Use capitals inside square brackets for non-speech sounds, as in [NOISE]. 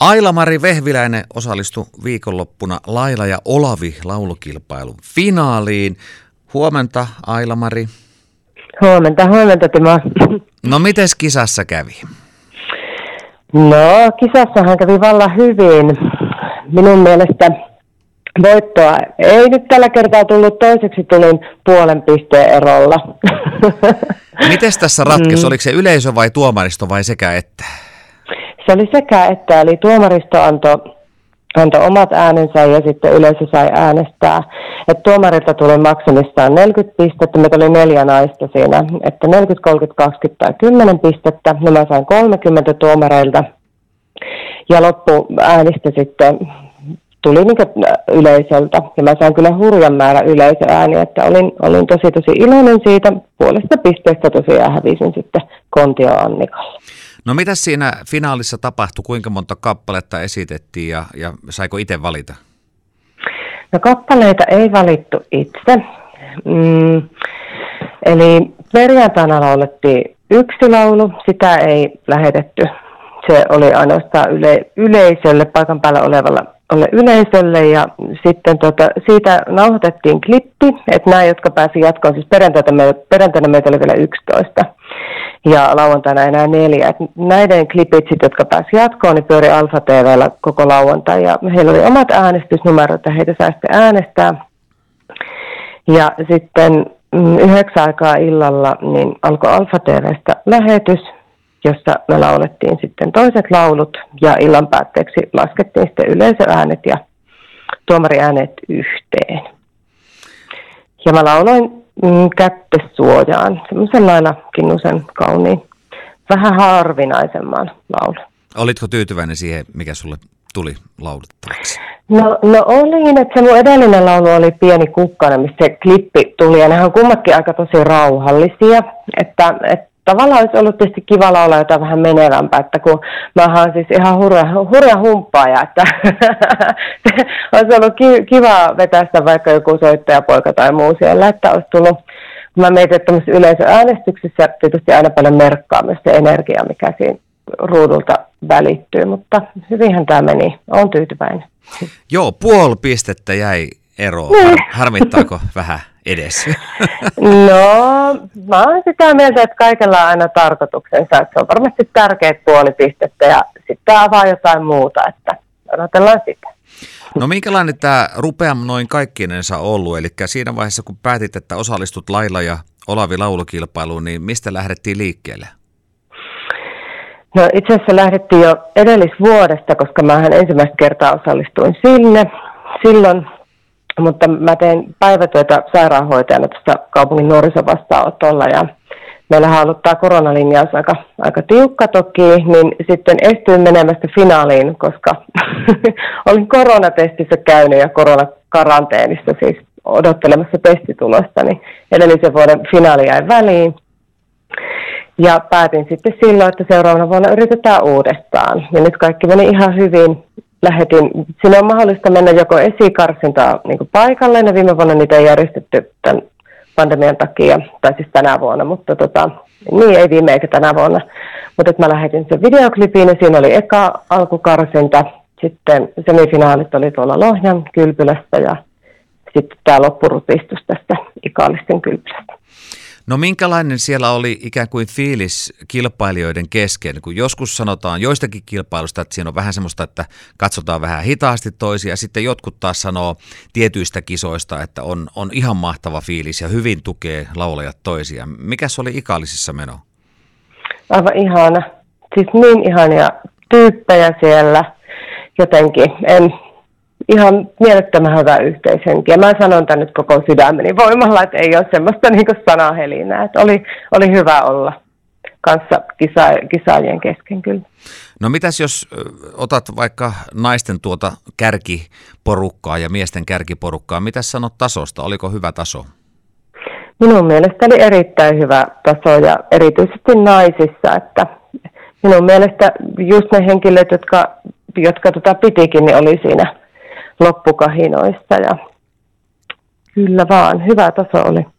Aila-Mari Vehviläinen osallistui viikonloppuna Laila ja Olavi laulukilpailun finaaliin. Huomenta Aila-Mari. Huomenta, huomenta Timo. No mites kisassa kävi? No, kisassahan kävi vallan hyvin. Minun mielestä voittoa ei nyt tällä kertaa tullut toiseksi, tulin puolen pisteen erolla. Mites tässä ratkesi? Mm. Oliko se yleisö vai tuomaristo vai sekä että? Se oli sekä että, eli tuomaristo antoi antoi omat äänensä ja sitten yleisö sai äänestää. Et tuomarilta tuli maksimissaan 40 pistettä, meitä oli neljä naista siinä, että 40, 30, 20 tai 10 pistettä. No mä sain 30 tuomareilta ja loppu äänistä sitten tuli niin yleisöltä. Ja mä sain kyllä hurjan määrä yleisöääniä, että olin, olin tosi tosi iloinen siitä. Puolesta pisteestä tosiaan hävisin sitten Kontio Annikalle. No mitä siinä finaalissa tapahtui? Kuinka monta kappaletta esitettiin ja, ja saiko itse valita? No kappaleita ei valittu itse. Mm, eli perjantaina laulettiin yksi laulu, sitä ei lähetetty. Se oli ainoastaan yle, yleisölle, paikan päällä olevalle ole yleisölle ja sitten tota, siitä nauhoitettiin klippi, että nämä, jotka pääsi jatkoon, siis perjantaina meitä, perjantaina meitä oli vielä 11 ja lauantaina enää neljä. Et näiden klipit, sit, jotka pääsi jatkoon, niin pyöri Alfa TVllä koko lauantai ja heillä oli omat äänestysnumerot ja heitä sai sitten äänestää. Ja sitten mm, yhdeksän aikaa illalla niin alkoi Alfa TVstä lähetys, jossa me laulettiin sitten toiset laulut ja illan päätteeksi laskettiin sitten yleisöäänet ja tuomariäänet yhteen. Ja mä lauloin mm, kättesuojaan, semmoisen lailla kinnusen kauniin, vähän harvinaisemman laulun. Olitko tyytyväinen siihen, mikä sulle tuli laulettavaksi? No, no olin, että se mun edellinen laulu oli Pieni kukkana, missä se klippi tuli, ja nehän on kummatkin aika tosi rauhallisia, että, että tavallaan olisi ollut tietysti kiva laulaa jotain vähän menevämpää, että kun mä oon siis ihan hurja, hurja humppaaja, että [LAUGHS] olisi ollut kiva vetää sitä vaikka joku soittajapoika tai muu siellä, että olisi tullut mä mietin, että yleisöäänestyksissä tietysti aina paljon merkkaa myös se energia, mikä siinä ruudulta välittyy, mutta hyvinhän tämä meni. Olen tyytyväinen. Joo, puoli pistettä jäi eroon. Niin. Harmittaako vähän edes? No, mä oon sitä mieltä, että kaikella on aina tarkoituksensa. Että se on varmasti tärkeät puoli pistettä ja sitten avaa jotain muuta, että odotellaan sitä. No minkälainen tämä rupeam noin kaikkinensa ollut? Eli siinä vaiheessa, kun päätit, että osallistut Laila ja Olavi laulukilpailuun, niin mistä lähdettiin liikkeelle? No itse asiassa lähdettiin jo edellisvuodesta, koska mä ensimmäistä kertaa osallistuin sinne. Silloin mutta mä teen päivätyötä sairaanhoitajana tässä kaupungin nuorisovastaanotolla ja meillähän on ollut tämä koronalinjaus aika, aika tiukka toki, niin sitten estyin menemästä finaaliin, koska [LAUGHS] olin koronatestissä käynyt ja koronakaranteenissa siis odottelemassa testitulosta, niin edellisen vuoden finaali jäi väliin. Ja päätin sitten silloin, että seuraavana vuonna yritetään uudestaan. Ja nyt kaikki meni ihan hyvin lähetin, sinne on mahdollista mennä joko esikarsintaa niin paikalle, ja viime vuonna niitä ei järjestetty tämän pandemian takia, tai siis tänä vuonna, mutta tota, niin ei viime eikä tänä vuonna. Mutta mä lähetin sen videoklipiin ja siinä oli eka alkukarsinta, sitten semifinaalit oli tuolla Lohjan kylpylässä ja sitten tämä loppurupistus tästä Ikaalisten kylpylästä. No minkälainen siellä oli ikään kuin fiilis kilpailijoiden kesken, kun joskus sanotaan joistakin kilpailusta, että siinä on vähän semmoista, että katsotaan vähän hitaasti toisia, sitten jotkut taas sanoo tietyistä kisoista, että on, on ihan mahtava fiilis ja hyvin tukee laulajat toisia. Mikäs oli Ikaalisissa meno? Aivan ihana. Siis niin ihania tyyppejä siellä jotenkin. En, ihan mielettömän hyvä yhteishenki. Ja mä sanon tämän nyt koko sydämeni voimalla, että ei ole semmoista niin sanahelinää. Että oli, oli hyvä olla kanssa kisa, kisaajien kesken kyllä. No mitäs jos otat vaikka naisten tuota kärkiporukkaa ja miesten kärkiporukkaa, mitä sanot tasosta? Oliko hyvä taso? Minun mielestäni erittäin hyvä taso ja erityisesti naisissa, että minun mielestä just ne henkilöt, jotka, jotka tota pitikin, niin oli siinä loppukahinoissa ja kyllä vaan, hyvä taso oli.